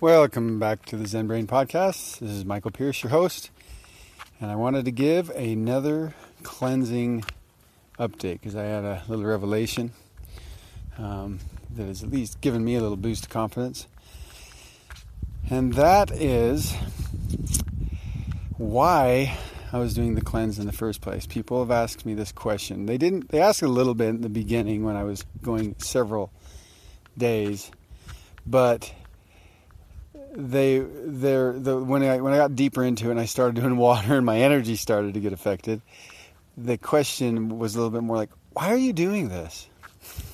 Welcome back to the Zen Brain Podcast. This is Michael Pierce, your host, and I wanted to give another cleansing update because I had a little revelation um, that has at least given me a little boost of confidence. And that is why I was doing the cleanse in the first place. People have asked me this question. They didn't. They asked a little bit in the beginning when I was going several days, but they they're the when I when I got deeper into it and I started doing water and my energy started to get affected. The question was a little bit more like, "Why are you doing this?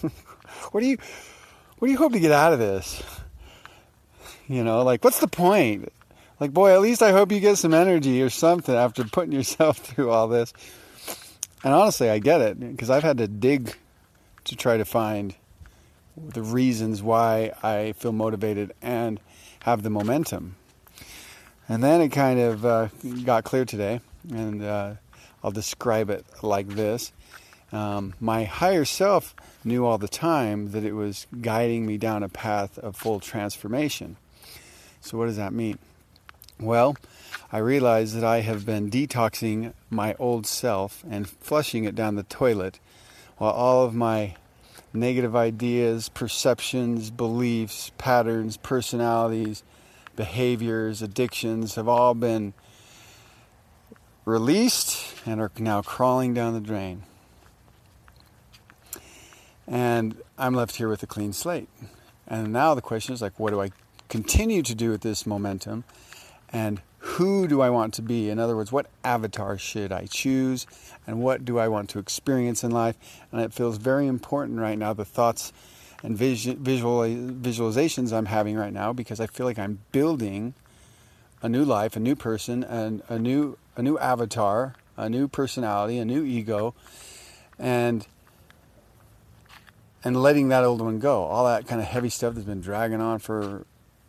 what do you what do you hope to get out of this? You know, like what's the point? Like, boy, at least I hope you get some energy or something after putting yourself through all this. And honestly, I get it because I've had to dig to try to find the reasons why I feel motivated and have the momentum. And then it kind of uh, got clear today, and uh, I'll describe it like this. Um, my higher self knew all the time that it was guiding me down a path of full transformation. So, what does that mean? Well, I realize that I have been detoxing my old self and flushing it down the toilet while all of my negative ideas, perceptions, beliefs, patterns, personalities, behaviors, addictions have all been released and are now crawling down the drain. And I'm left here with a clean slate. And now the question is like, what do I continue to do with this momentum? and who do I want to be? In other words, what avatar should I choose and what do I want to experience in life? And it feels very important right now, the thoughts and visual, visualizations I'm having right now, because I feel like I'm building a new life, a new person, and a new, a new avatar, a new personality, a new ego, and and letting that old one go. All that kind of heavy stuff that's been dragging on for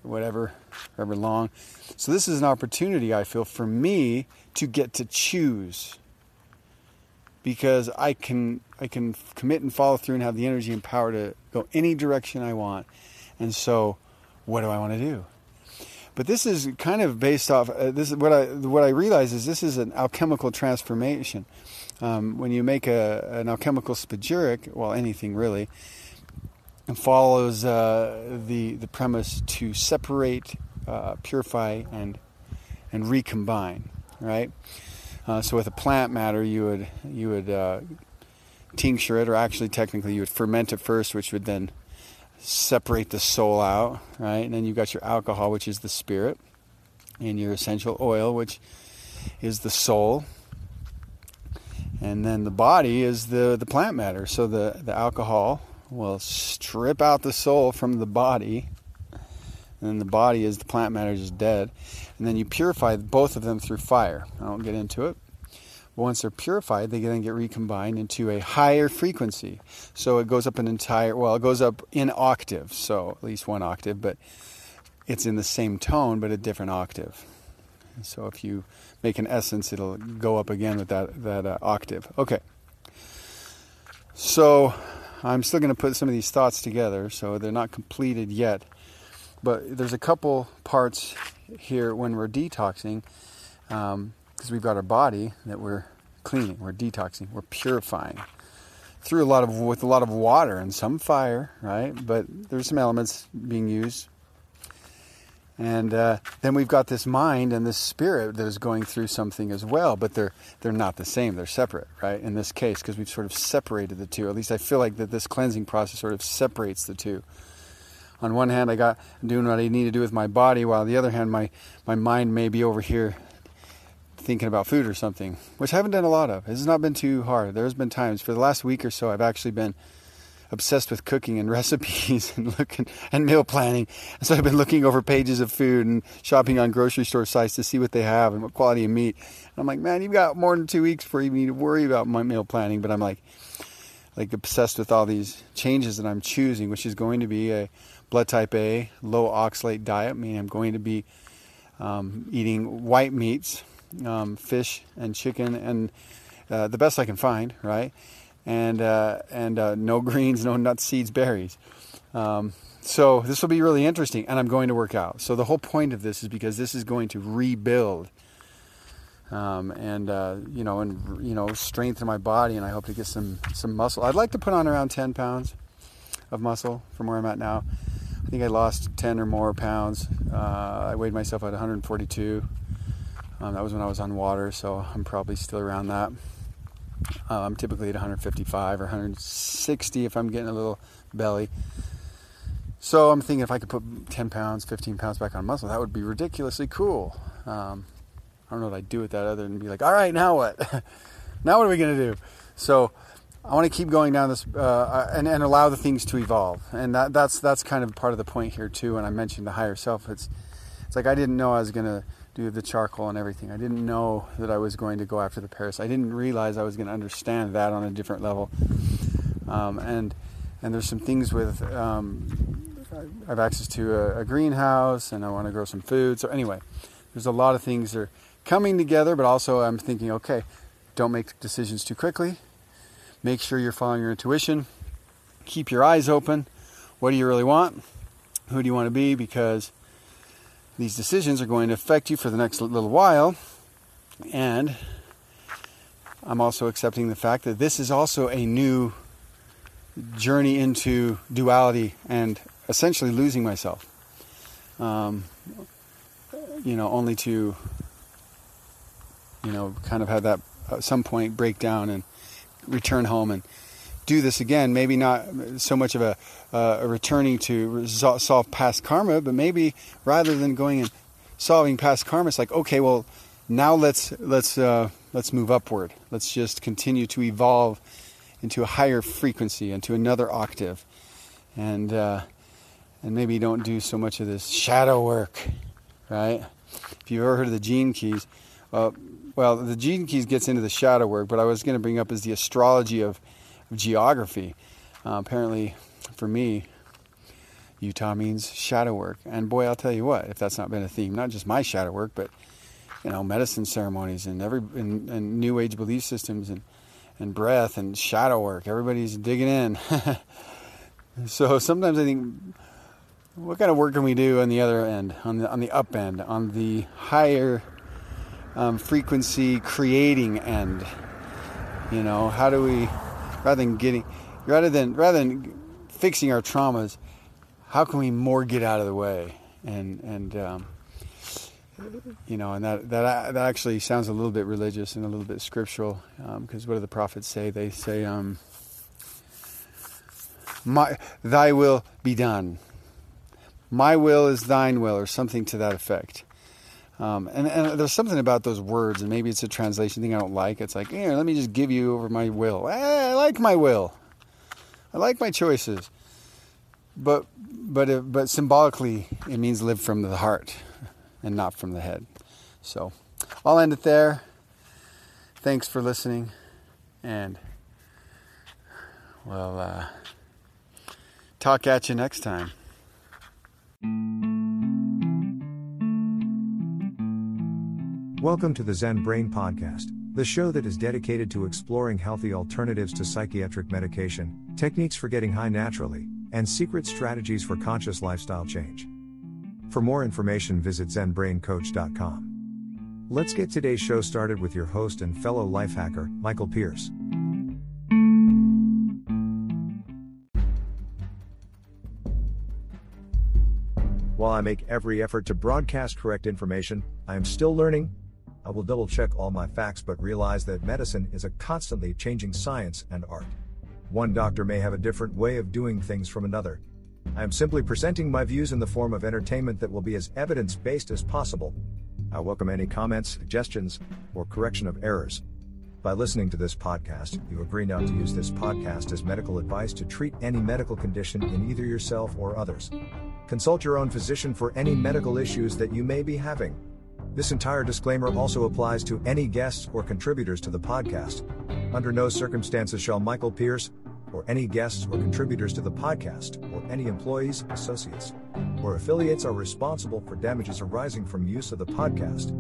whatever, however long. So this is an opportunity I feel for me to get to choose because I can I can commit and follow through and have the energy and power to go any direction I want. And so, what do I want to do? But this is kind of based off. Uh, this is what I what I realize is this is an alchemical transformation. Um, when you make a, an alchemical spagyric, well, anything really, and follows uh, the the premise to separate, uh, purify, and and recombine. Right. Uh, so with a plant matter, you would you would uh, tincture it, or actually technically you would ferment it first, which would then separate the soul out. Right. And then you've got your alcohol, which is the spirit, and your essential oil, which is the soul. And then the body is the, the plant matter. So the, the alcohol will strip out the soul from the body. And then the body is the plant matter is dead. And then you purify both of them through fire. I won't get into it. But once they're purified, they then get recombined into a higher frequency. So it goes up an entire, well, it goes up in octave. So at least one octave, but it's in the same tone, but a different octave. So if you make an essence, it'll go up again with that, that uh, octave. Okay. So I'm still going to put some of these thoughts together, so they're not completed yet. But there's a couple parts here when we're detoxing, because um, we've got our body that we're cleaning, we're detoxing, we're purifying through a lot of with a lot of water and some fire, right? But there's some elements being used and uh, then we've got this mind and this spirit that is going through something as well, but they're they're not the same. They're separate, right? In this case, because we've sort of separated the two. At least I feel like that this cleansing process sort of separates the two. On one hand, I got doing what I need to do with my body, while on the other hand, my my mind may be over here thinking about food or something, which I haven't done a lot of. It's not been too hard. There's been times for the last week or so I've actually been obsessed with cooking and recipes and looking and meal planning. so I've been looking over pages of food and shopping on grocery store sites to see what they have and what quality of meat. And I'm like, man, you've got more than two weeks before you to worry about my meal planning. But I'm like, like obsessed with all these changes that I'm choosing, which is going to be a blood type A, low oxalate diet, meaning I'm going to be um, eating white meats, um, fish and chicken, and uh, the best I can find, right? And uh, and uh, no greens, no nuts, seeds, berries. Um, so this will be really interesting, and I'm going to work out. So the whole point of this is because this is going to rebuild, um, and uh, you know, and you know, strengthen my body, and I hope to get some some muscle. I'd like to put on around 10 pounds of muscle from where I'm at now. I think I lost 10 or more pounds. Uh, I weighed myself at 142. Um, that was when I was on water, so I'm probably still around that. Uh, I'm typically at 155 or 160 if I'm getting a little belly. So I'm thinking if I could put 10 pounds, 15 pounds back on muscle, that would be ridiculously cool. Um, I don't know what I'd do with that other than be like, all right, now what? now what are we going to do? So I want to keep going down this uh, and, and allow the things to evolve. And that, that's that's kind of part of the point here too. When I mentioned the higher self, it's it's like I didn't know I was going to do the charcoal and everything. I didn't know that I was going to go after the Paris. I didn't realize I was going to understand that on a different level. Um, and and there's some things with um, I have access to a, a, greenhouse and I want to grow some food. So anyway, there's a lot of things that are coming together, but also I'm thinking, okay, don't make decisions too quickly. Make sure you're following your intuition. Keep your eyes open. What do you really want? Who do you want to be? Because these decisions are going to affect you for the next little while. And I'm also accepting the fact that this is also a new journey into duality and essentially losing myself. Um, you know, only to, you know, kind of have that at some point break down and return home and do this again. Maybe not so much of a, uh, a returning to solve past karma, but maybe rather than going and solving past karma, it's like, okay, well, now let's let's uh, let's move upward. Let's just continue to evolve into a higher frequency, into another octave, and uh, and maybe don't do so much of this shadow work, right? If you've ever heard of the gene keys, uh, well, the gene keys gets into the shadow work, but I was going to bring up is the astrology of, geography. Uh, apparently, for me, Utah means shadow work, and boy, I'll tell you what, if that's not been a theme, not just my shadow work, but you know, medicine ceremonies and every and, and New Age belief systems and and breath and shadow work. Everybody's digging in. so sometimes I think, what kind of work can we do on the other end, on the on the up end, on the higher um, frequency creating end? You know, how do we, rather than getting, rather than rather than fixing our traumas, how can we more get out of the way and and um, you know, and that that that actually sounds a little bit religious and a little bit scriptural, because um, what do the prophets say? They say, um, "My Thy will be done." My will is Thine will, or something to that effect. Um, and, and, there's something about those words, and maybe it's a translation thing I don't like. It's like, here, let me just give you over my will. Eh, I like my will. I like my choices. But but but symbolically, it means live from the heart and not from the head. So I'll end it there. Thanks for listening, and we'll uh, talk at you next time. Welcome to the Zen Brain Podcast, the show that is dedicated to exploring healthy alternatives to psychiatric medication, techniques for getting high naturally, and secret strategies for conscious lifestyle change. For more information, visit ZenBrainCoach.com. Let's get today's show started with your host and fellow life hacker, Michael Pierce. While I make every effort to broadcast correct information, I am still learning. I will double check all my facts but realize that medicine is a constantly changing science and art. One doctor may have a different way of doing things from another, I am simply presenting my views in the form of entertainment that will be as evidence based as possible. I welcome any comments, suggestions, or correction of errors. By listening to this podcast, you agree not to use this podcast as medical advice to treat any medical condition in either yourself or others. Consult your own physician for any medical issues that you may be having. This entire disclaimer also applies to any guests or contributors to the podcast. Under no circumstances shall Michael Pierce, or any guests or contributors to the podcast, or any employees, associates, or affiliates are responsible for damages arising from use of the podcast.